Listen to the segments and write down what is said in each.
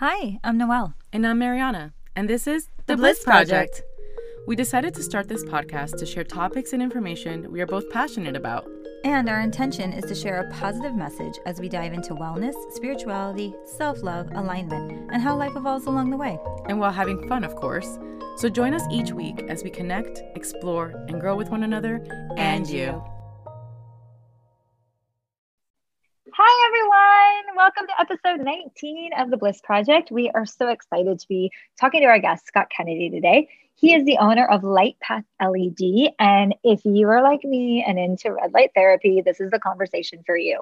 Hi, I'm Noelle. And I'm Mariana. And this is The Bliss Project. We decided to start this podcast to share topics and information we are both passionate about. And our intention is to share a positive message as we dive into wellness, spirituality, self love, alignment, and how life evolves along the way. And while having fun, of course. So join us each week as we connect, explore, and grow with one another and you. Hi, everyone. Welcome to episode 19 of the Bliss Project. We are so excited to be talking to our guest, Scott Kennedy, today. He is the owner of Light Path LED. And if you are like me and into red light therapy, this is the conversation for you.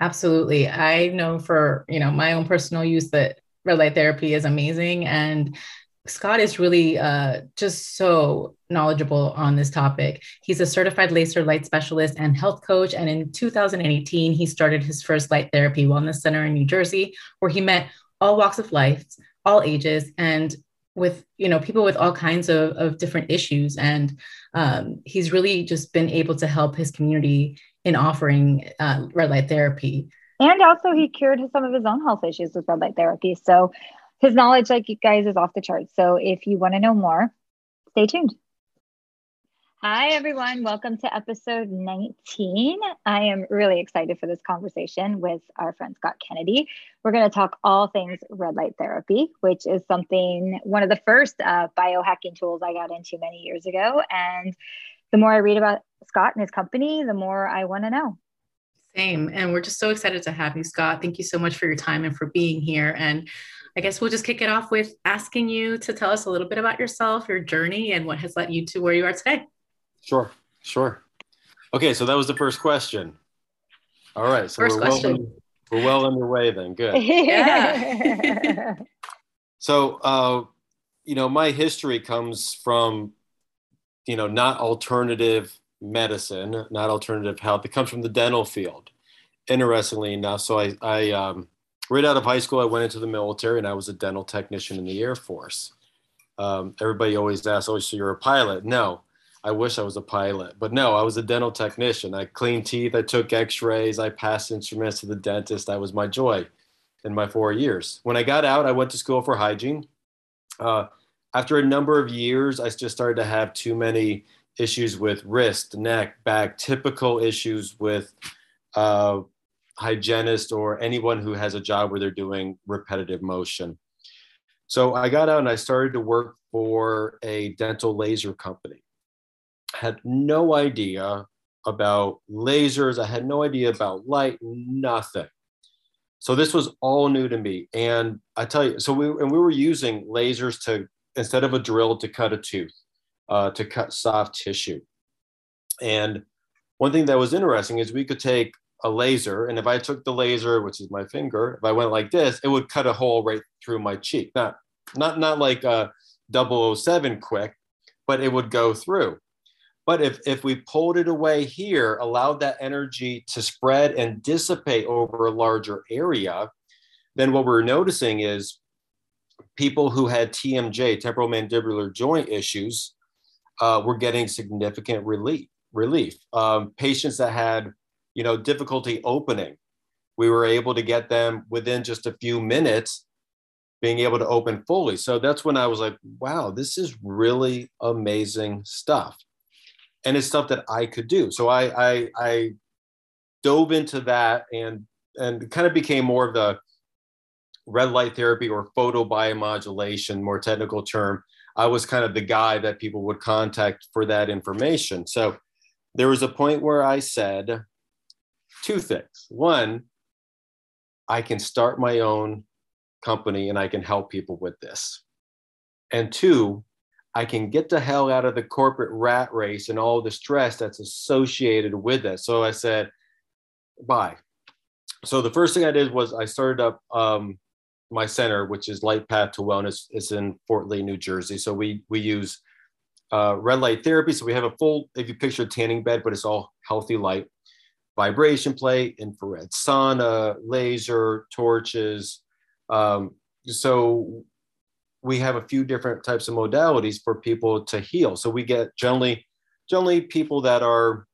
Absolutely. I know for, you know, my own personal use that red light therapy is amazing and Scott is really uh, just so knowledgeable on this topic. He's a certified laser light specialist and health coach. And in 2018, he started his first light therapy wellness center in New Jersey, where he met all walks of life, all ages, and with you know people with all kinds of, of different issues. And um, he's really just been able to help his community in offering uh, red light therapy. And also, he cured some of his own health issues with red light therapy. So his knowledge, like you guys, is off the charts. So if you want to know more, stay tuned. Hi, everyone. Welcome to episode 19. I am really excited for this conversation with our friend Scott Kennedy. We're going to talk all things red light therapy, which is something, one of the first uh, biohacking tools I got into many years ago. And the more I read about Scott and his company, the more I want to know. Same. And we're just so excited to have you, Scott. Thank you so much for your time and for being here. And I guess we'll just kick it off with asking you to tell us a little bit about yourself, your journey, and what has led you to where you are today. Sure, sure. Okay, so that was the first question. All right, so first we're question. well, we're well underway then. Good. Yeah. so, uh, you know, my history comes from, you know, not alternative medicine, not alternative health. It comes from the dental field. Interestingly enough, so I, I um, right out of high school, I went into the military and I was a dental technician in the Air Force. Um, everybody always asks, "Oh, so you're a pilot?" No, I wish I was a pilot, but no, I was a dental technician. I cleaned teeth, I took X-rays, I passed instruments to the dentist. That was my joy in my four years. When I got out, I went to school for hygiene. Uh, after a number of years, I just started to have too many issues with wrist, neck, back, typical issues with uh, hygienist or anyone who has a job where they're doing repetitive motion. So I got out and I started to work for a dental laser company. Had no idea about lasers, I had no idea about light, nothing. So this was all new to me. And I tell you, so we and we were using lasers to instead of a drill to cut a tooth, uh, to cut soft tissue. And one thing that was interesting is we could take a laser. And if I took the laser, which is my finger, if I went like this, it would cut a hole right through my cheek. Not not not like a 007 quick, but it would go through. But if, if we pulled it away here, allowed that energy to spread and dissipate over a larger area, then what we're noticing is people who had TMJ, temporal mandibular joint issues, uh, were getting significant relief. Relief. Um, patients that had you know, difficulty opening. We were able to get them within just a few minutes being able to open fully. So that's when I was like, wow, this is really amazing stuff. And it's stuff that I could do. So I I, I dove into that and and kind of became more of the red light therapy or photobiomodulation, more technical term. I was kind of the guy that people would contact for that information. So there was a point where I said, two things. One, I can start my own company and I can help people with this. And two, I can get the hell out of the corporate rat race and all the stress that's associated with it. So I said, bye. So the first thing I did was I started up um, my center, which is Light Path to Wellness. It's in Fort Lee, New Jersey. So we we use uh, red light therapy. So we have a full, if you picture a tanning bed, but it's all healthy light vibration plate, infrared sauna, laser, torches. Um, so we have a few different types of modalities for people to heal. So we get generally, generally people that are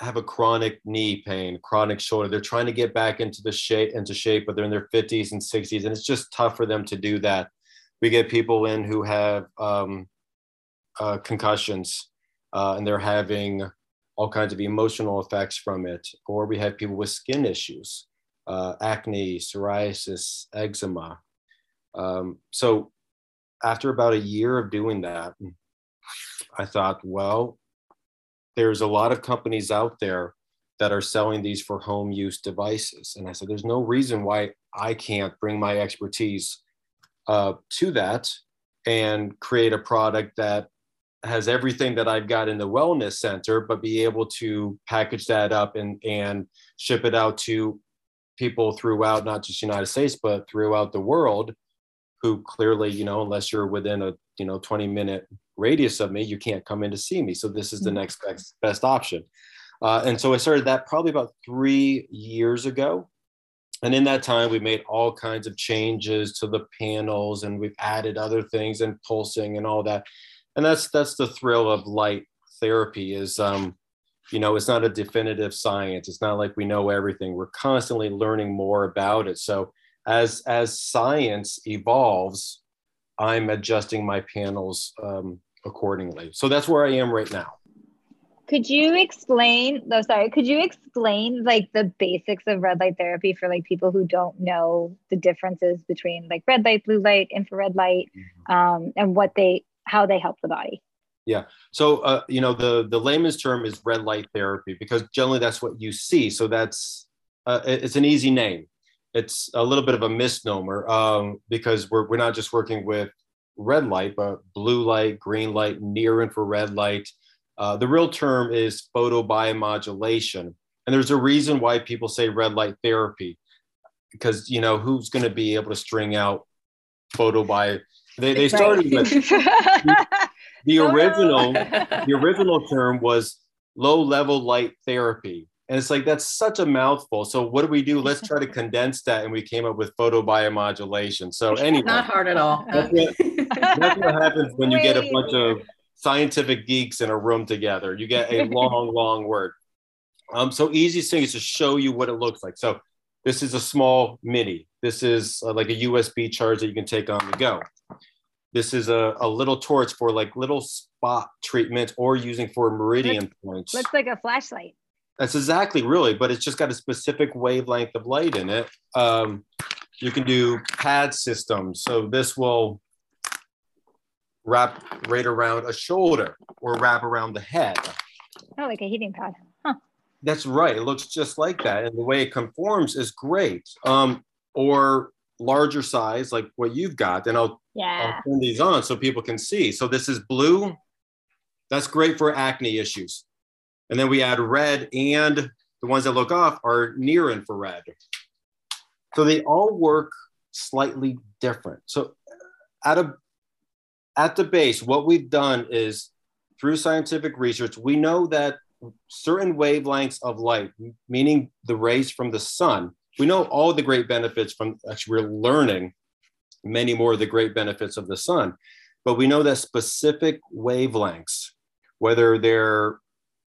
have a chronic knee pain, chronic shoulder. They're trying to get back into the shape into shape, but they're in their 50s and 60s, and it's just tough for them to do that. We get people in who have um, uh, concussions, uh, and they're having all kinds of emotional effects from it. Or we have people with skin issues, uh, acne, psoriasis, eczema. Um, so after about a year of doing that, I thought, well, there's a lot of companies out there that are selling these for home use devices. And I said, there's no reason why I can't bring my expertise uh, to that and create a product that has everything that I've got in the wellness center, but be able to package that up and, and ship it out to people throughout not just United States, but throughout the world who clearly, you know, unless you're within a, you know, 20 minute radius of me, you can't come in to see me. So this is the mm-hmm. next best, best option. Uh, and so I started that probably about three years ago. And in that time, we made all kinds of changes to the panels and we've added other things and pulsing and all that. And that's that's the thrill of light therapy is um, you know, it's not a definitive science. It's not like we know everything. We're constantly learning more about it. So as as science evolves, I'm adjusting my panels um, accordingly. So that's where I am right now. Could you explain though sorry, could you explain like the basics of red light therapy for like people who don't know the differences between like red light, blue light, infrared light, mm-hmm. um, and what they how they help the body? Yeah. So uh, you know the the layman's term is red light therapy because generally that's what you see. So that's uh, it's an easy name it's a little bit of a misnomer um, because we're, we're not just working with red light, but blue light, green light, near infrared light. Uh, the real term is photobiomodulation. And there's a reason why people say red light therapy, because, you know, who's going to be able to string out photobi? They, they started with the, the original, the original term was low level light therapy. And it's like, that's such a mouthful. So what do we do? Let's try to condense that. And we came up with photobiomodulation. So anyway. Not hard at all. That's what, that's what happens when you get a bunch of scientific geeks in a room together. You get a long, long word. Um, so easiest thing is to show you what it looks like. So this is a small mini. This is uh, like a USB charge that you can take on the go. This is a, a little torch for like little spot treatment or using for meridian looks, points. Looks like a flashlight. That's exactly really, but it's just got a specific wavelength of light in it. Um, you can do pad systems. So this will wrap right around a shoulder or wrap around the head. Oh, like a heating pad. Huh. That's right. It looks just like that. And the way it conforms is great. Um, or larger size, like what you've got. And I'll, yeah. I'll turn these on so people can see. So this is blue. That's great for acne issues. And then we add red and the ones that look off are near infrared. So they all work slightly different. So at a at the base, what we've done is through scientific research, we know that certain wavelengths of light, meaning the rays from the sun, we know all the great benefits from actually we're learning many more of the great benefits of the sun. But we know that specific wavelengths, whether they're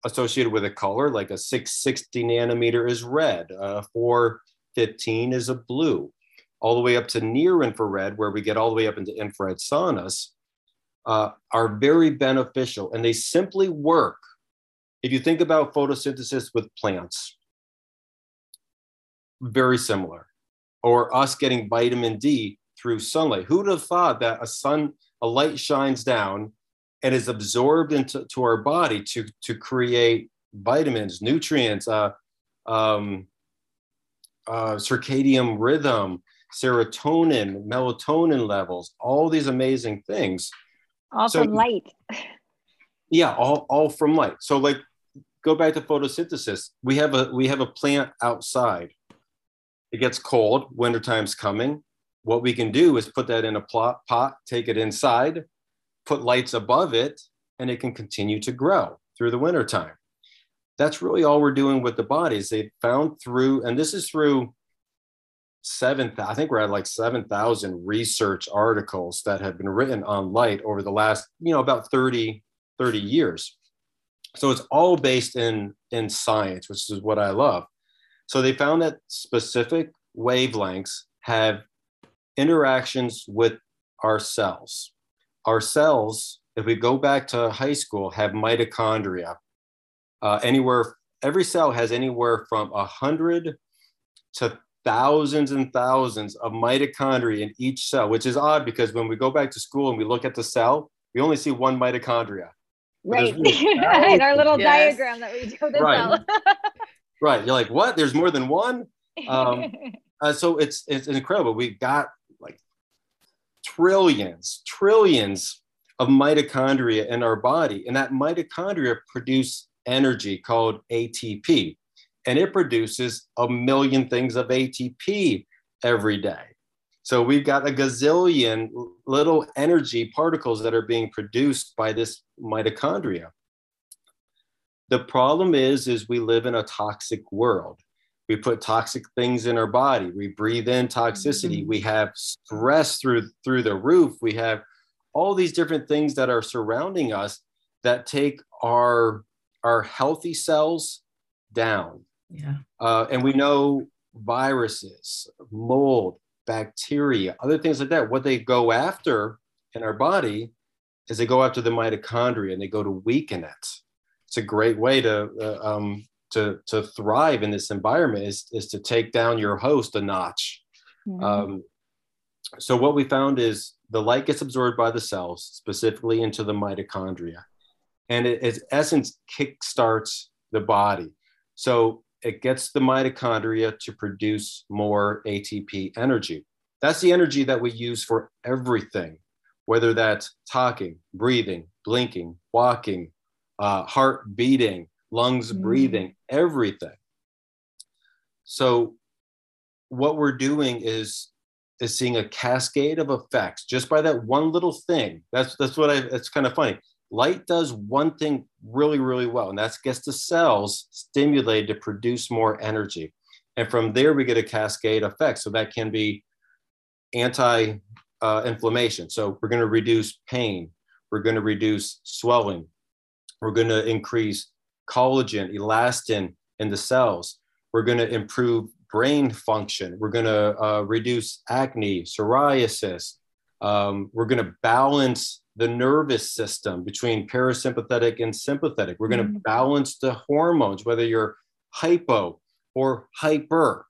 associated with a color, like a 660 nanometer is red, uh, 415 is a blue, all the way up to near infrared, where we get all the way up into infrared saunas, uh, are very beneficial. And they simply work. If you think about photosynthesis with plants, very similar. Or us getting vitamin D through sunlight. Who would have thought that a sun, a light shines down and is absorbed into to our body to, to create vitamins, nutrients, uh, um, uh, circadian rhythm, serotonin, melatonin levels, all these amazing things. All so, from light. Yeah, all, all from light. So like go back to photosynthesis. We have a we have a plant outside. It gets cold, wintertime's coming. What we can do is put that in a plot, pot, take it inside, put lights above it, and it can continue to grow through the wintertime. That's really all we're doing with the bodies. They found through, and this is through seven, I think we're at like 7,000 research articles that have been written on light over the last, you know, about 30, 30 years. So it's all based in in science, which is what I love. So they found that specific wavelengths have interactions with our cells. Our cells, if we go back to high school, have mitochondria. Uh, anywhere, every cell has anywhere from a hundred to thousands and thousands of mitochondria in each cell, which is odd because when we go back to school and we look at the cell, we only see one mitochondria. Right. in our little yes. diagram that we do the right. right. You're like, what? There's more than one? Um, uh, so it's it's incredible. We've got like trillions, trillions of mitochondria in our body, and that mitochondria produce energy called ATP and it produces a million things of ATP every day. So we've got a gazillion little energy particles that are being produced by this mitochondria. The problem is, is we live in a toxic world. We put toxic things in our body. We breathe in toxicity. Mm-hmm. We have stress through through the roof. We have all these different things that are surrounding us that take our our healthy cells down yeah. Uh, and we know viruses, mold, bacteria, other things like that. What they go after in our body is they go after the mitochondria and they go to weaken it. It's a great way to uh, um, to to thrive in this environment is is to take down your host a notch. Mm-hmm. Um, so what we found is the light gets absorbed by the cells, specifically into the mitochondria, and it, in essence kickstarts the body. So it gets the mitochondria to produce more ATP energy. That's the energy that we use for everything, whether that's talking, breathing, blinking, walking, uh, heart beating, lungs mm. breathing, everything. So, what we're doing is is seeing a cascade of effects just by that one little thing. That's that's what I. It's kind of funny light does one thing really, really well, and that gets the cells stimulated to produce more energy. And from there, we get a cascade effect. So that can be anti uh, inflammation. So we're going to reduce pain, we're going to reduce swelling, we're going to increase collagen, elastin in the cells, we're going to improve brain function, we're going to uh, reduce acne, psoriasis, um, we're going to balance the nervous system between parasympathetic and sympathetic. We're going to mm-hmm. balance the hormones, whether you're hypo or hyper.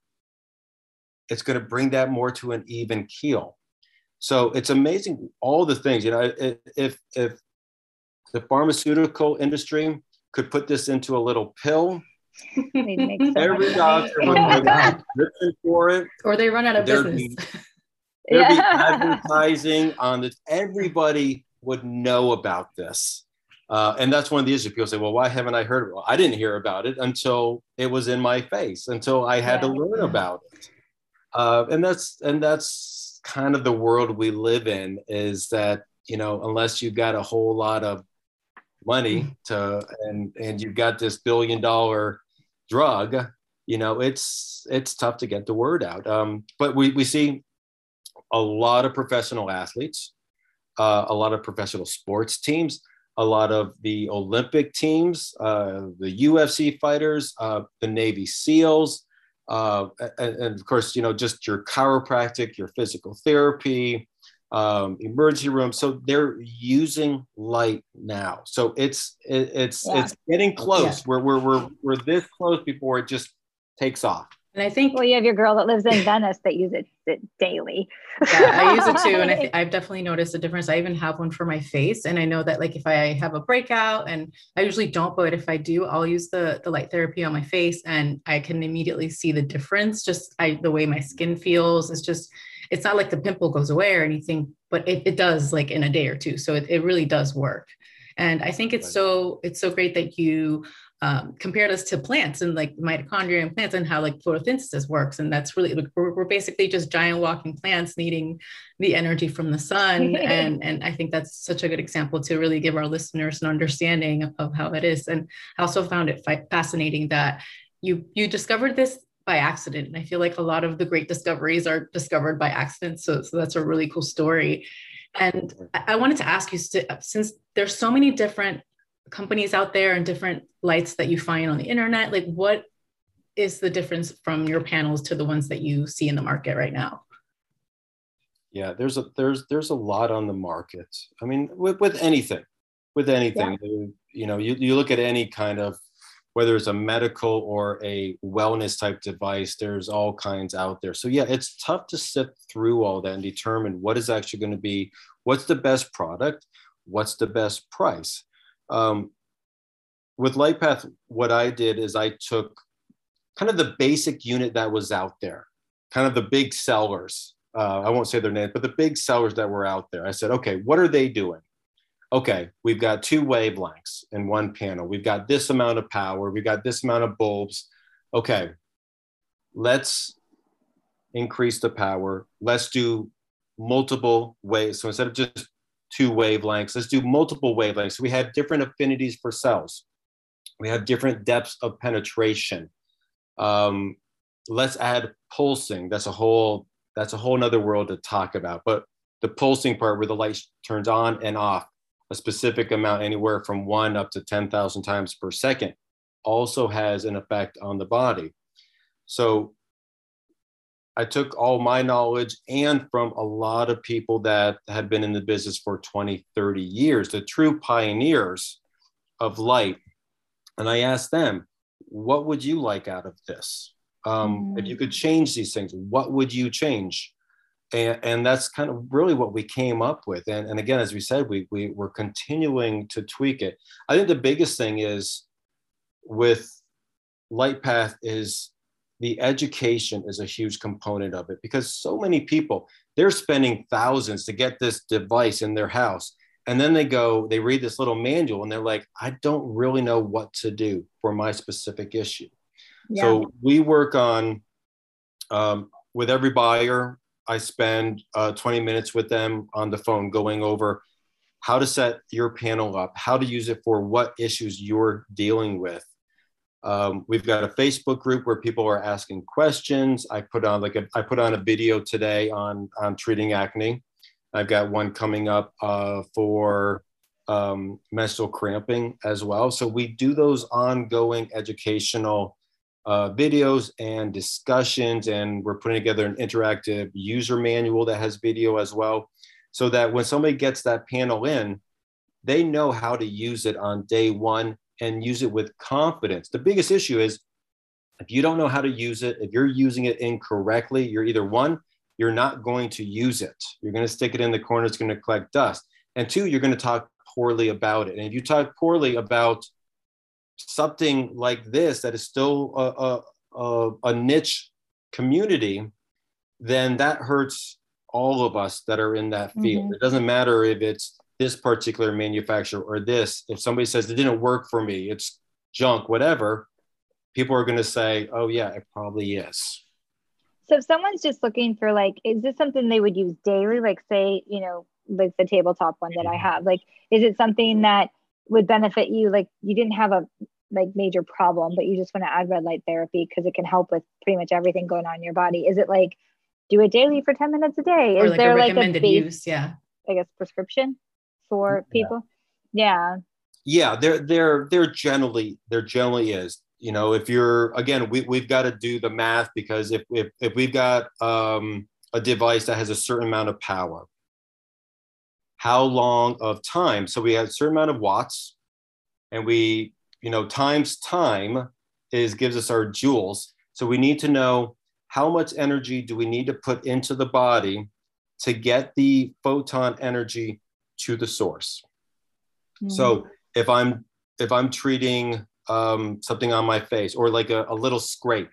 It's going to bring that more to an even keel. So it's amazing all the things. You know, if if the pharmaceutical industry could put this into a little pill, every doctor would be for it, or they run out of business. Be, there'd yeah. be advertising on this. Everybody would know about this. Uh, and that's one of the issues. People say, well, why haven't I heard? Well, I didn't hear about it until it was in my face, until I had yeah. to learn about it. Uh, and that's and that's kind of the world we live in. Is that you know unless you've got a whole lot of money to and and you've got this billion dollar drug, you know it's it's tough to get the word out. Um, but we we see a lot of professional athletes uh, a lot of professional sports teams, a lot of the Olympic teams, uh, the UFC fighters, uh, the Navy SEALs, uh, and, and, of course, you know, just your chiropractic, your physical therapy, um, emergency room. So they're using light now. So it's it, it's yeah. it's getting close. Yeah. We're, we're we're we're this close before it just takes off. And I think well, you have your girl that lives in Venice that uses it daily. yeah, I use it too, and I th- I've definitely noticed a difference. I even have one for my face, and I know that like if I have a breakout, and I usually don't, but if I do, I'll use the the light therapy on my face, and I can immediately see the difference. Just I the way my skin feels. is just it's not like the pimple goes away or anything, but it, it does like in a day or two. So it, it really does work. And I think it's so it's so great that you um, compared us to plants and like mitochondria and plants and how like photosynthesis works. And that's really, we're, we're basically just giant walking plants needing the energy from the sun. and, and I think that's such a good example to really give our listeners an understanding of, of how it is. And I also found it fascinating that you, you discovered this by accident. And I feel like a lot of the great discoveries are discovered by accident. So, so that's a really cool story. And I wanted to ask you, since there's so many different companies out there and different lights that you find on the internet? Like, what is the difference from your panels to the ones that you see in the market right now? Yeah, there's a there's there's a lot on the market. I mean, with, with anything, with anything, yeah. you know, you, you look at any kind of whether it's a medical or a wellness type device, there's all kinds out there. So yeah, it's tough to sift through all that and determine what is actually going to be what's the best product, what's the best price. Um, with LightPath, what I did is I took kind of the basic unit that was out there, kind of the big sellers. Uh, I won't say their names, but the big sellers that were out there. I said, okay, what are they doing? Okay, we've got two wavelengths in one panel. We've got this amount of power. We've got this amount of bulbs. Okay, let's increase the power. Let's do multiple waves. So instead of just two wavelengths, let's do multiple wavelengths. We have different affinities for cells. We have different depths of penetration. Um, let's add pulsing. That's a whole that's a whole nother world to talk about. But the pulsing part where the light turns on and off a specific amount, anywhere from one up to 10,000 times per second, also has an effect on the body. So I took all my knowledge and from a lot of people that had been in the business for 20, 30 years, the true pioneers of light. And I asked them, what would you like out of this? Um, mm. If you could change these things, what would you change? And, and, that's kind of really what we came up with. And, and again, as we said, we, we we're continuing to tweak it. I think the biggest thing is with LightPath is the education is a huge component of it because so many people they're spending thousands to get this device in their house and then they go they read this little manual and they're like i don't really know what to do for my specific issue yeah. so we work on um, with every buyer i spend uh, 20 minutes with them on the phone going over how to set your panel up how to use it for what issues you're dealing with um, we've got a Facebook group where people are asking questions. I put on like a, I put on a video today on on treating acne. I've got one coming up uh, for um, menstrual cramping as well. So we do those ongoing educational uh, videos and discussions, and we're putting together an interactive user manual that has video as well, so that when somebody gets that panel in, they know how to use it on day one and use it with confidence. The biggest issue is if you don't know how to use it, if you're using it incorrectly, you're either one, you're not going to use it. You're going to stick it in the corner, it's going to collect dust. And two, you're going to talk poorly about it. And if you talk poorly about something like this that is still a, a, a niche community, then that hurts all of us that are in that field. Mm-hmm. It doesn't matter if it's this particular manufacturer or this if somebody says it didn't work for me it's junk whatever people are going to say oh yeah it probably is so if someone's just looking for like is this something they would use daily like say you know like the tabletop one that i have like is it something that would benefit you like you didn't have a like major problem but you just want to add red light therapy because it can help with pretty much everything going on in your body. Is it like do it daily for 10 minutes a day? Is like there a like a base, use yeah. I guess prescription for people? Yeah. Yeah there there there generally there generally is. You know if you're again we, we've got to do the math because if if, if we've got um, a device that has a certain amount of power how long of time so we have a certain amount of watts and we you know times time is gives us our joules so we need to know how much energy do we need to put into the body to get the photon energy to the source. Mm-hmm. So if I'm if I'm treating um, something on my face or like a, a little scrape,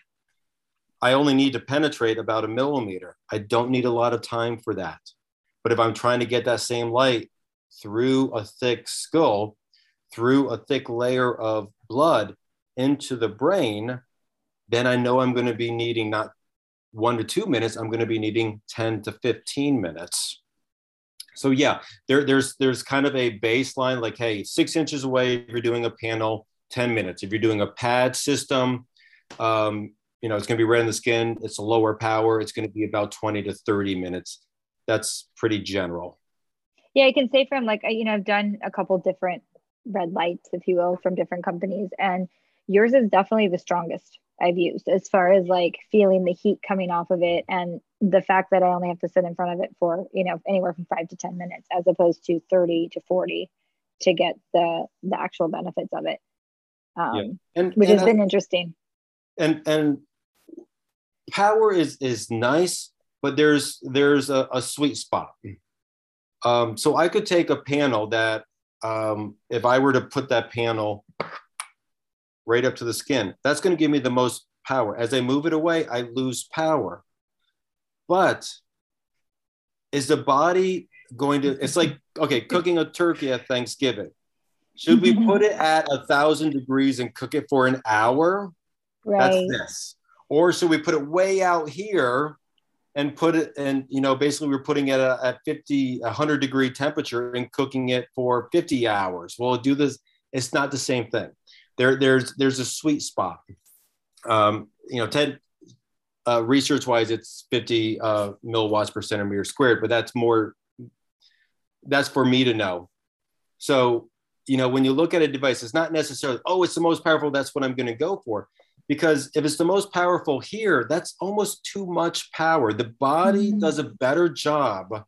I only need to penetrate about a millimeter. I don't need a lot of time for that. But if I'm trying to get that same light through a thick skull, through a thick layer of blood into the brain, then I know I'm going to be needing not one to two minutes, I'm going to be needing 10 to 15 minutes so yeah, there, there's there's kind of a baseline like, hey, six inches away, if you're doing a panel, 10 minutes. If you're doing a pad system, um, you know, it's going to be red in the skin. It's a lower power. It's going to be about 20 to 30 minutes. That's pretty general. Yeah, I can say from like, you know, I've done a couple different red lights, if you will, from different companies. And yours is definitely the strongest I've used as far as like feeling the heat coming off of it and the fact that I only have to sit in front of it for, you know, anywhere from five to 10 minutes as opposed to 30 to 40 to get the the actual benefits of it. Um, yeah. and, which and has I, been interesting. And and power is is nice, but there's there's a, a sweet spot. Um, so I could take a panel that um, if I were to put that panel right up to the skin, that's going to give me the most power. As I move it away, I lose power. But is the body going to, it's like, okay, cooking a turkey at Thanksgiving. Should we put it at a thousand degrees and cook it for an hour? Right. That's this. Or should we put it way out here and put it and you know basically we're putting it at, at 50 100 degree temperature and cooking it for 50 hours. Well do this it's not the same thing. There there's there's a sweet spot. Um, you know ted uh, research wise it's 50 uh, milliwatts per centimeter squared but that's more that's for me to know. So you know when you look at a device it's not necessarily oh it's the most powerful that's what i'm going to go for because if it's the most powerful here, that's almost too much power. The body mm-hmm. does a better job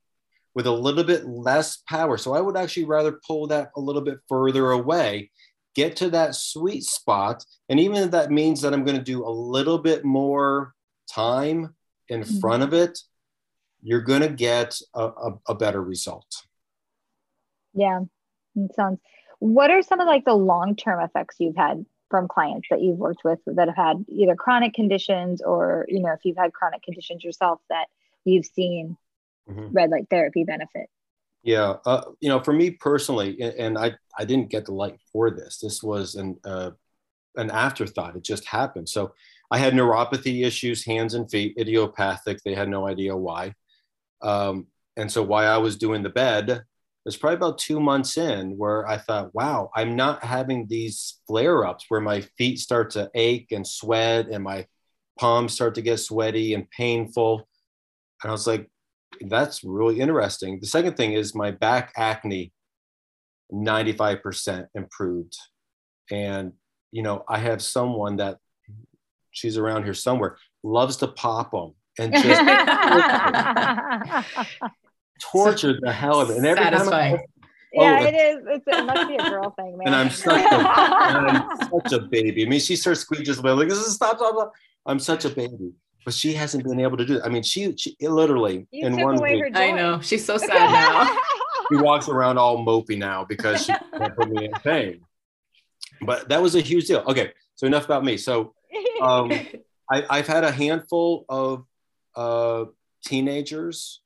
with a little bit less power. So I would actually rather pull that a little bit further away, get to that sweet spot. And even if that means that I'm going to do a little bit more time in mm-hmm. front of it, you're going to get a, a, a better result. Yeah, it sounds. What are some of like the long term effects you've had from clients that you've worked with that have had either chronic conditions or you know if you've had chronic conditions yourself that you've seen mm-hmm. red light therapy benefit? Yeah uh, you know for me personally and i i didn't get the light for this this was an uh, an afterthought it just happened. So i had neuropathy issues hands and feet idiopathic they had no idea why. Um, and so while i was doing the bed was probably about two months in where I thought, wow, I'm not having these flare ups where my feet start to ache and sweat and my palms start to get sweaty and painful. And I was like, that's really interesting. The second thing is my back acne, 95% improved. And, you know, I have someone that she's around here somewhere, loves to pop them and just tortured the hell of it. And every Satisfying. time I, yeah, oh, it is. It's, it must be a girl thing, man. And I'm such a, I'm such a baby. I mean, she starts squeaking away like, "This is stop, stop, stop." I'm such a baby, but she hasn't been able to do it. I mean, she, she literally you in one week. I know she's so sad now. she walks around all mopey now because she can't put me in pain. But that was a huge deal. Okay, so enough about me. So um, I, I've had a handful of uh, teenagers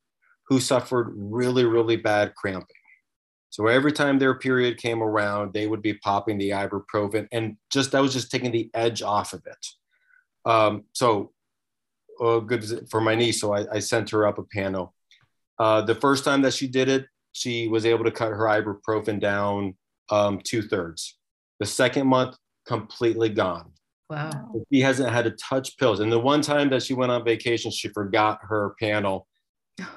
who suffered really, really bad cramping. So every time their period came around, they would be popping the ibuprofen, and just that was just taking the edge off of it. Um, so uh, good for my niece. So I, I sent her up a panel. Uh, the first time that she did it, she was able to cut her ibuprofen down um, two thirds. The second month, completely gone. Wow. She hasn't had to touch pills. And the one time that she went on vacation, she forgot her panel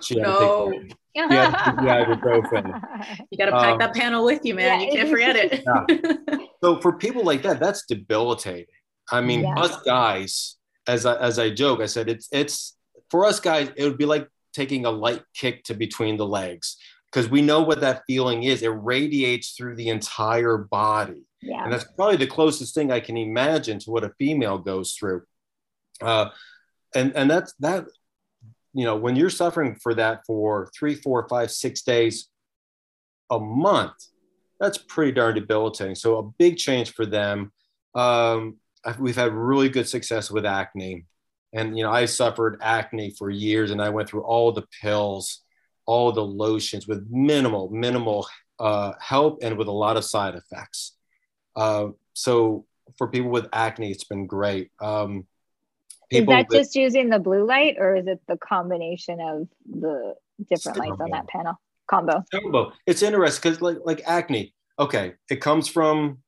she had no. to take she had to ibuprofen. You got to pack um, that panel with you, man. Yeah. You can't forget it. yeah. So for people like that, that's debilitating. I mean, yeah. us guys, as I, as I joke, I said it's it's for us guys, it would be like taking a light kick to between the legs because we know what that feeling is. It radiates through the entire body. Yeah. And that's probably the closest thing I can imagine to what a female goes through. Uh, and and that's that you know, when you're suffering for that for three, four, five, six days a month, that's pretty darn debilitating. So a big change for them. Um, we've had really good success with acne, and you know, I suffered acne for years, and I went through all the pills, all the lotions with minimal, minimal uh, help, and with a lot of side effects. Uh, so for people with acne, it's been great. Um, is that just using the blue light or is it the combination of the different lights on that panel combo? Combo. It's interesting because like like acne, okay, it comes from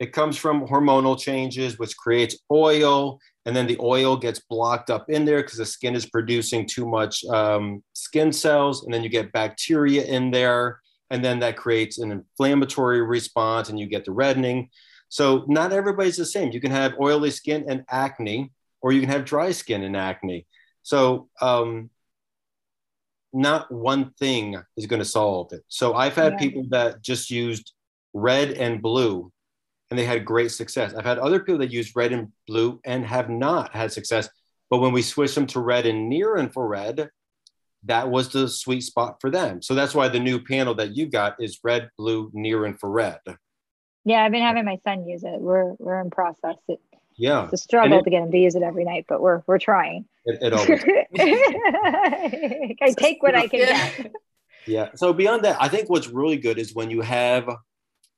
it comes from hormonal changes, which creates oil, and then the oil gets blocked up in there because the skin is producing too much um, skin cells, and then you get bacteria in there, and then that creates an inflammatory response and you get the reddening. So not everybody's the same. You can have oily skin and acne, or you can have dry skin and acne. So um, not one thing is going to solve it. So I've had yeah. people that just used red and blue and they had great success. I've had other people that use red and blue and have not had success. But when we switched them to red and near infrared, that was the sweet spot for them. So that's why the new panel that you got is red, blue, near infrared. Yeah, I've been having my son use it. We're we're in process. It, yeah, it's a struggle it, to get him to use it every night, but we're we're trying. It, it always. I take what I can get. Yeah. So beyond that, I think what's really good is when you have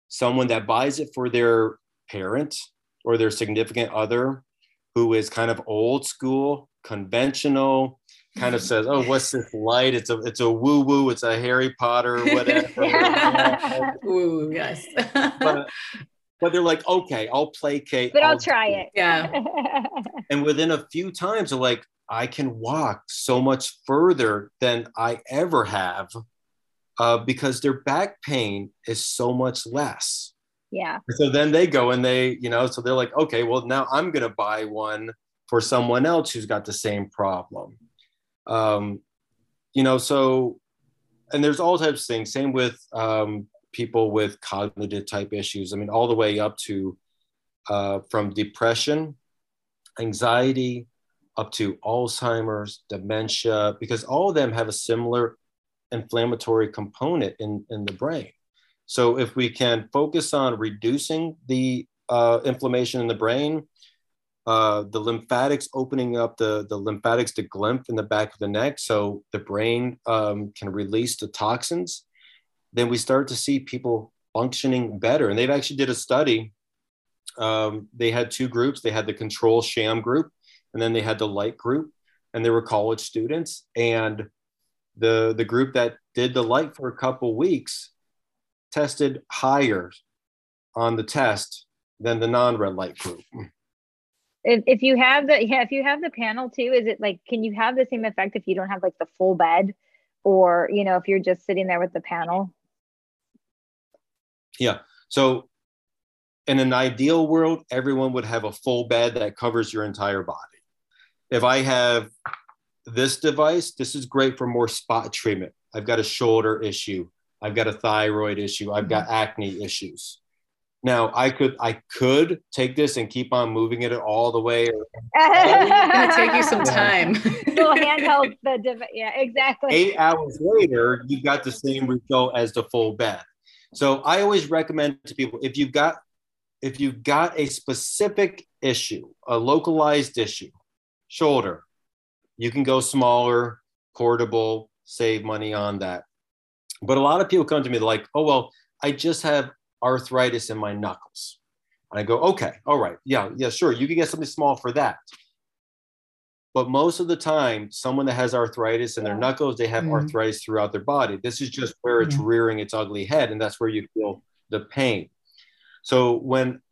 someone that buys it for their parent or their significant other who is kind of old school, conventional, kind of says, "Oh, what's this light? It's a it's a woo woo. It's a Harry Potter, whatever." woo, yes. but, but they're like, "Okay, I'll placate, but I'll, I'll try it." Yeah. and within a few times, they're like, "I can walk so much further than I ever have." Uh, because their back pain is so much less. Yeah. So then they go and they, you know, so they're like, okay, well, now I'm going to buy one for someone else who's got the same problem. Um, you know, so, and there's all types of things. Same with um, people with cognitive type issues. I mean, all the way up to uh, from depression, anxiety, up to Alzheimer's, dementia, because all of them have a similar inflammatory component in, in the brain. So if we can focus on reducing the uh, inflammation in the brain, uh, the lymphatics opening up the, the lymphatics to glymph in the back of the neck so the brain um, can release the toxins, then we start to see people functioning better. And they've actually did a study. Um, they had two groups. They had the control sham group, and then they had the light group, and they were college students. And the, the group that did the light for a couple weeks tested higher on the test than the non-red light group if, if you have the yeah if you have the panel too is it like can you have the same effect if you don't have like the full bed or you know if you're just sitting there with the panel yeah so in an ideal world everyone would have a full bed that covers your entire body if i have this device this is great for more spot treatment i've got a shoulder issue i've got a thyroid issue i've got mm-hmm. acne issues now I could I could take this and keep on moving it all the way. it's gonna take you some time. Little handheld the dev- yeah exactly. Eight hours later, you got the same result as the full bed. So I always recommend to people if you've got if you've got a specific issue, a localized issue, shoulder, you can go smaller, portable, save money on that. But a lot of people come to me like, oh well, I just have arthritis in my knuckles. And I go, okay, all right, yeah, yeah, sure, you can get something small for that. But most of the time, someone that has arthritis in their knuckles, they have mm-hmm. arthritis throughout their body. This is just where it's rearing its ugly head, and that's where you feel the pain. So when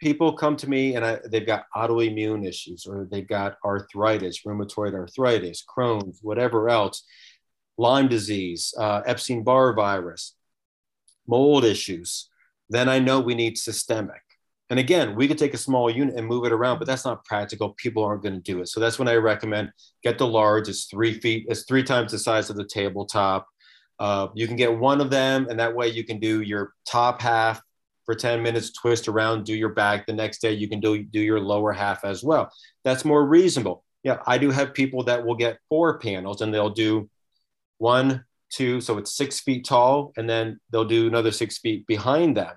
people come to me and I, they've got autoimmune issues or they've got arthritis, rheumatoid arthritis, Crohn's, whatever else, Lyme disease, uh, Epstein Barr virus, mold issues, then I know we need systemic. And again, we could take a small unit and move it around, but that's not practical. People aren't going to do it. So that's when I recommend get the large. It's three feet, it's three times the size of the tabletop. Uh, you can get one of them, and that way you can do your top half for 10 minutes, twist around, do your back. The next day you can do, do your lower half as well. That's more reasonable. Yeah, I do have people that will get four panels and they'll do one, two, so it's six feet tall, and then they'll do another six feet behind that.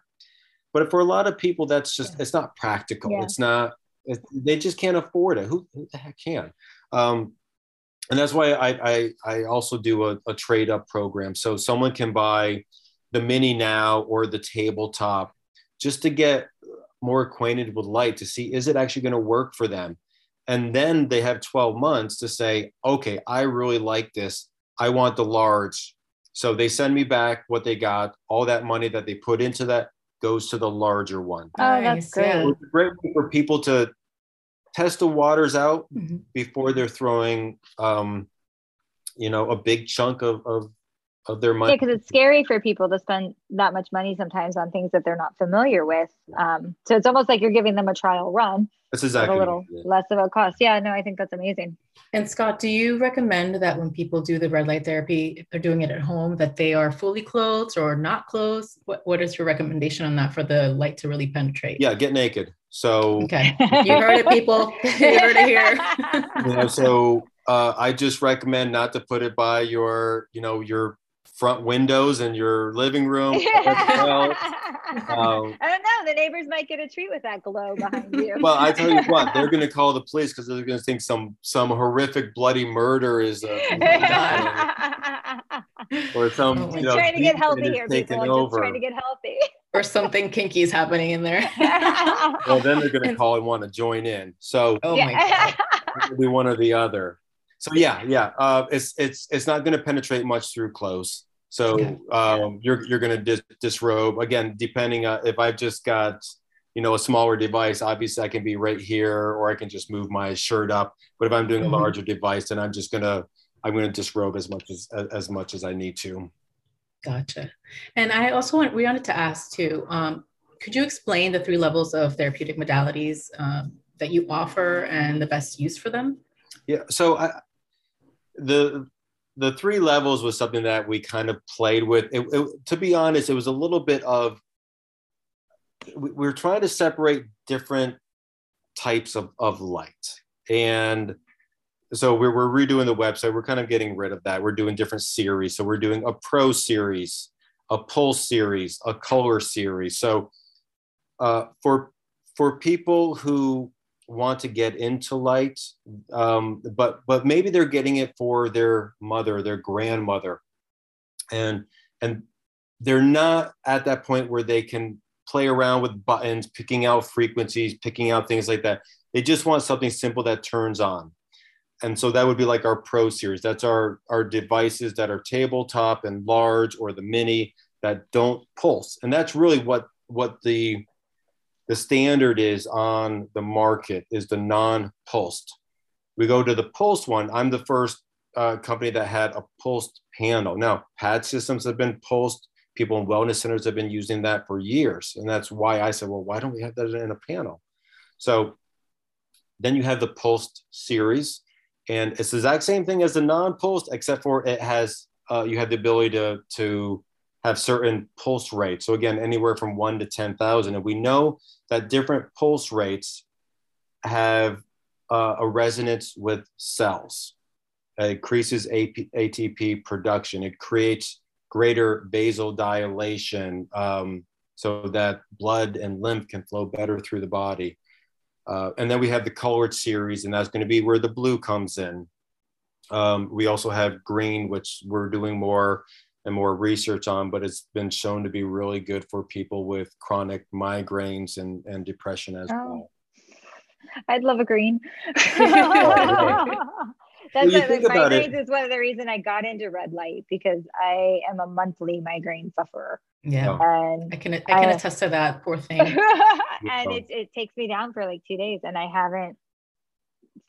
But for a lot of people, that's just it's not practical. Yeah. It's not. It, they just can't afford it. Who, who the heck can? Um, and that's why I I, I also do a, a trade up program. So someone can buy the mini now or the tabletop just to get more acquainted with light to see is it actually going to work for them and then they have 12 months to say okay i really like this I want the large. So they send me back what they got. All that money that they put into that goes to the larger one. Oh, that's great. So it's great for people to test the waters out mm-hmm. before they're throwing, um, you know, a big chunk of, of, of their money. Yeah, because it's scary for people to spend that much money sometimes on things that they're not familiar with. Um, so it's almost like you're giving them a trial run. That's exactly a little less of a cost. Yeah, no, I think that's amazing. And Scott, do you recommend that when people do the red light therapy, if they're doing it at home, that they are fully clothed or not clothed? What What is your recommendation on that for the light to really penetrate? Yeah, get naked. So okay, you heard it, people. you heard it here. you know, so uh, I just recommend not to put it by your, you know, your front windows in your living room. um, I don't know. The neighbors might get a treat with that glow behind you. well, I tell you what, they're going to call the police because they're going to think some some horrific bloody murder is. Uh, or some oh you know, trying to get healthy here, people. Over. Just trying to get healthy. or something kinky is happening in there. well, then they're going to call and want to join in. So, oh my god, be one or the other. So yeah, yeah, uh, it's it's it's not going to penetrate much through clothes. So um, you're you're going to dis- disrobe again, depending on if I've just got you know a smaller device. Obviously, I can be right here, or I can just move my shirt up. But if I'm doing mm-hmm. a larger device, then I'm just gonna I'm gonna disrobe as much as as much as I need to. Gotcha. And I also want we wanted to ask too. Um, could you explain the three levels of therapeutic modalities um, that you offer and the best use for them? Yeah. So I, the the three levels was something that we kind of played with. It, it, to be honest, it was a little bit of we, we were trying to separate different types of, of light. And so we're, we're redoing the website. We're kind of getting rid of that. We're doing different series. So we're doing a pro series, a pulse series, a color series. So uh, for for people who want to get into light, um, but but maybe they're getting it for their mother, their grandmother, and and they're not at that point where they can play around with buttons, picking out frequencies, picking out things like that. They just want something simple that turns on. And so that would be like our Pro series. That's our our devices that are tabletop and large or the mini that don't pulse. And that's really what what the the standard is on the market is the non-pulsed. We go to the pulsed one. I'm the first uh, company that had a pulsed panel. Now, pad systems have been pulsed. People in wellness centers have been using that for years. And that's why I said, well, why don't we have that in a panel? So then you have the pulsed series. And it's the exact same thing as the non-pulsed, except for it has, uh, you have the ability to, to have certain pulse rates. So again, anywhere from one to 10,000. And we know that different pulse rates have uh, a resonance with cells. It increases AP, ATP production. It creates greater vasodilation um, so that blood and lymph can flow better through the body. Uh, and then we have the colored series, and that's going to be where the blue comes in. Um, we also have green, which we're doing more and more research on, but it's been shown to be really good for people with chronic migraines and, and depression as oh. well. I'd love a green. That's well, like, migraines it. is one of the reason I got into red light because I am a monthly migraine sufferer. Yeah, oh. and I can I can I, attest to that. Poor thing. and it it takes me down for like two days, and I haven't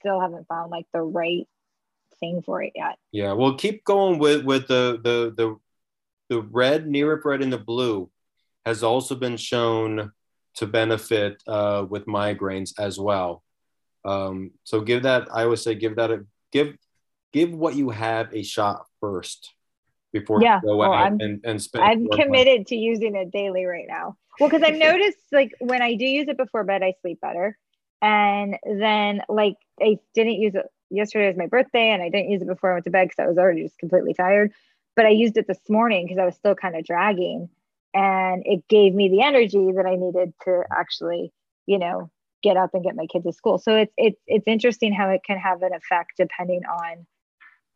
still haven't found like the right thing for it yet. Yeah, well, keep going with with the the the the red, near red, and the blue has also been shown to benefit uh, with migraines as well. Um, so give that, I would say, give that a give give what you have a shot first before yeah, you go well, out and, and spend. I'm committed money. to using it daily right now. Well, because I've noticed like when I do use it before bed, I sleep better. And then like I didn't use it yesterday was my birthday and I didn't use it before I went to bed because I was already just completely tired but I used it this morning because I was still kind of dragging and it gave me the energy that I needed to actually, you know, get up and get my kids to school. So it's it's it's interesting how it can have an effect depending on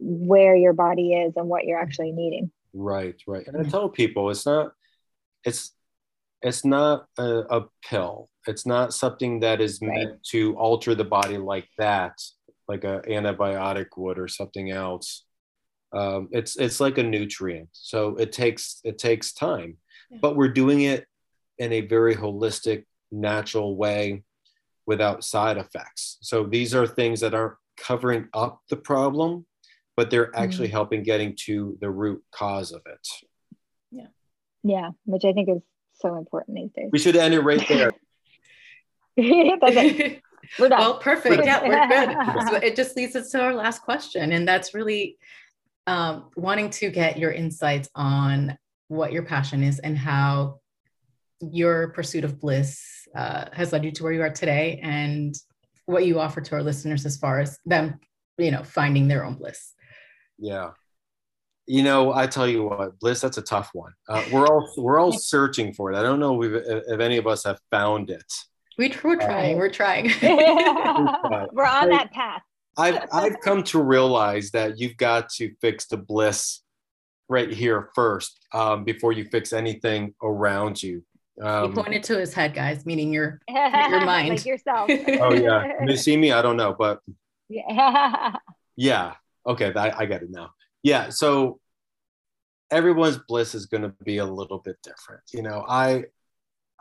where your body is and what you're mm-hmm. actually needing. Right, right. And I mm-hmm. tell people it's not it's it's not a, a pill. It's not something that is meant right. to alter the body like that, like an antibiotic would or something else um, it's it's like a nutrient so it takes it takes time yeah. but we're doing it in a very holistic natural way without side effects so these are things that aren't covering up the problem but they're actually Mm. helping getting to the root cause of it. Yeah, yeah which I think is so important these days. We should end it right there. We're done. Well, perfect. Yeah, we're good. So it just leads us to our last question. And that's really um, wanting to get your insights on what your passion is and how your pursuit of bliss uh, has led you to where you are today and what you offer to our listeners as far as them, you know, finding their own bliss. Yeah. You know, I tell you what, bliss, that's a tough one. Uh, we're all we're all searching for it. I don't know if, if any of us have found it. We, we're trying. We're trying. We're on that path. I've I've come to realize that you've got to fix the bliss right here first um, before you fix anything around you. he Um, pointed to his head, guys, meaning your your mind. like yourself. oh yeah, Can you see me? I don't know, but yeah. yeah, okay, I, I get it now. Yeah, so everyone's bliss is going to be a little bit different. You know, I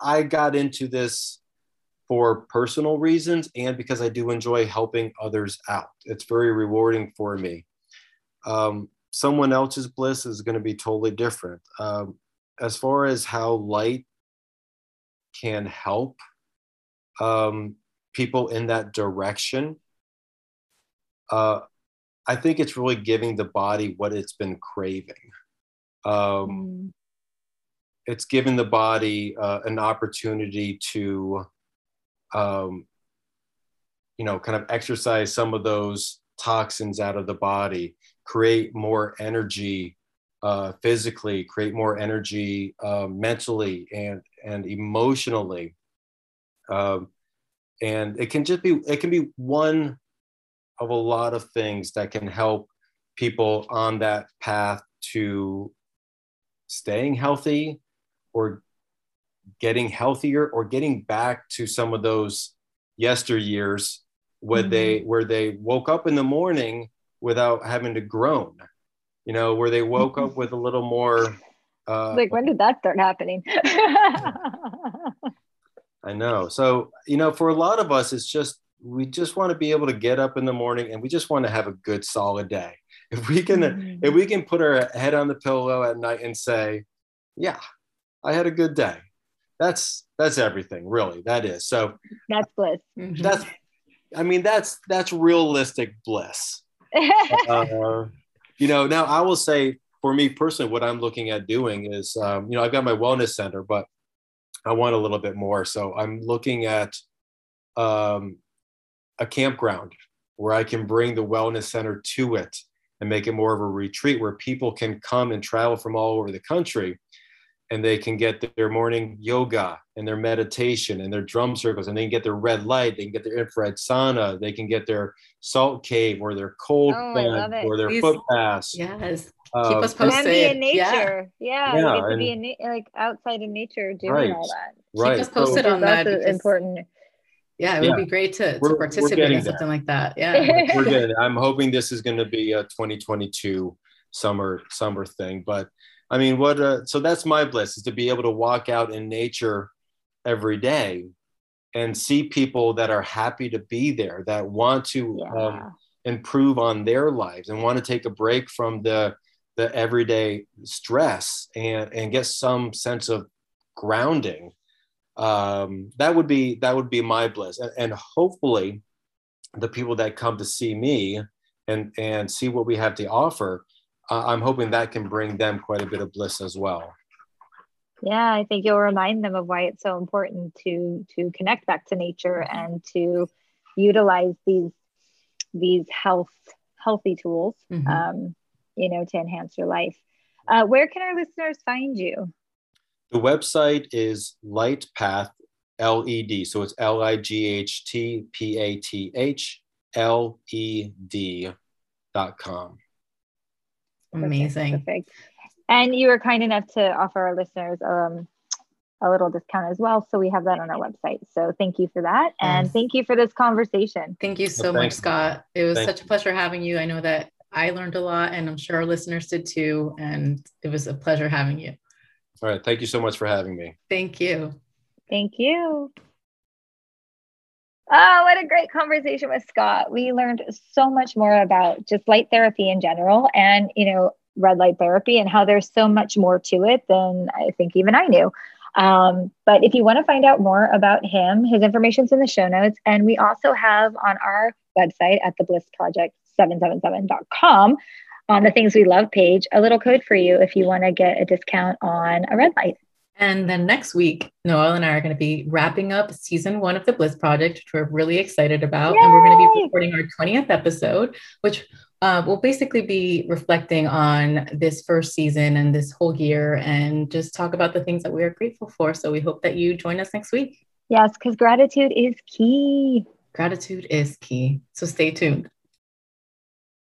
I got into this for personal reasons and because I do enjoy helping others out. It's very rewarding for me. Um, someone else's bliss is going to be totally different. Um, as far as how light can help um, people in that direction, uh, I think it's really giving the body what it's been craving. Um, Mm. it's given the body uh, an opportunity to um, you know kind of exercise some of those toxins out of the body create more energy uh, physically create more energy uh, mentally and and emotionally. Um, and it can just be it can be one of a lot of things that can help people on that path to staying healthy or getting healthier or getting back to some of those yesteryears where they where they woke up in the morning without having to groan you know where they woke up with a little more uh, like when did that start happening? I know. So, you know, for a lot of us, it's just, we just want to be able to get up in the morning and we just want to have a good, solid day. If we can, Mhm. if we can put our head on the pillow at night and say, yeah, I had a good day. That's, that's everything really. That is. So That's bliss. Mhm. that's, I mean, that's, that's realistic bliss. Uh, you know, now I will say for me personally, what I'm looking at doing is, um, you know, I've got my wellness center, but I want a little bit more. So I'm looking at um, a campground where I can bring the wellness center to it and make it more of a retreat where people can come and travel from all over the country and they can get their morning yoga and their meditation and their drum circles and they can get their red light they can get their infrared sauna they can get their salt cave or their cold Oh, I bed or their Please. foot baths Yes. Uh, Keep us and posted. be in Yeah. nature. Yeah, Yeah, you get to be in na- like outside in nature doing Right. all that. right us posted so on that That's because- important. Yeah, it Yeah. would be great to, to We're- we're participate in something like that. Yeah. we're good i'm hoping this is going to be a 2022 summer summer thing but i mean what uh, so that's my bliss is to be able to walk out in nature every day and see people that are happy to be there that want to Yeah. um, improve on their lives and want to take a break from the the everyday stress and and get some sense of grounding um that would be that would be my bliss and, and hopefully the people that come to see me and and see what we have to offer uh, i'm hoping that can bring them quite a bit of bliss as well Yeah, I think you'll remind them of why it's so important to to connect back to nature and to utilize these these health healthy tools, Mhm. um, you know, to enhance your life. Uh, where can our listeners find you? the website is light path led so it's l-i-g-h-t-p-a-t-h-l-e-d dot com Amazing. Perfect. And you were kind enough to offer our listeners um, a little discount as well. So we have that on our website. So thank you for that. And Yes. thank you for this conversation. Thank you so Well, much. Scott. It was Thank such a pleasure having you. I know that I learned a lot, and I'm sure our listeners did too. And it was a pleasure having you. all right thank you so much for having me Thank you. Thank you. Oh, what a great conversation with Scott. We learned so much more about just light therapy in general and, you know, red light therapy and how there's so much more to it than I think even I knew. Um, but if you want to find out more about him, his information's in the show notes. And we also have on our website at the Bliss Project 777.com on the things we love page a little code for you if you want to get a discount on a red light. And then next week, Noel and I are going to be wrapping up season one of the Bliss Project, which we're really excited about. Yay! And we're going to be recording our 20th episode, which uh, will basically be reflecting on this first season and this whole year and just talk about the things that we are grateful for. So we hope that you join us next week. Yes, because gratitude is key. Gratitude is key. So stay tuned.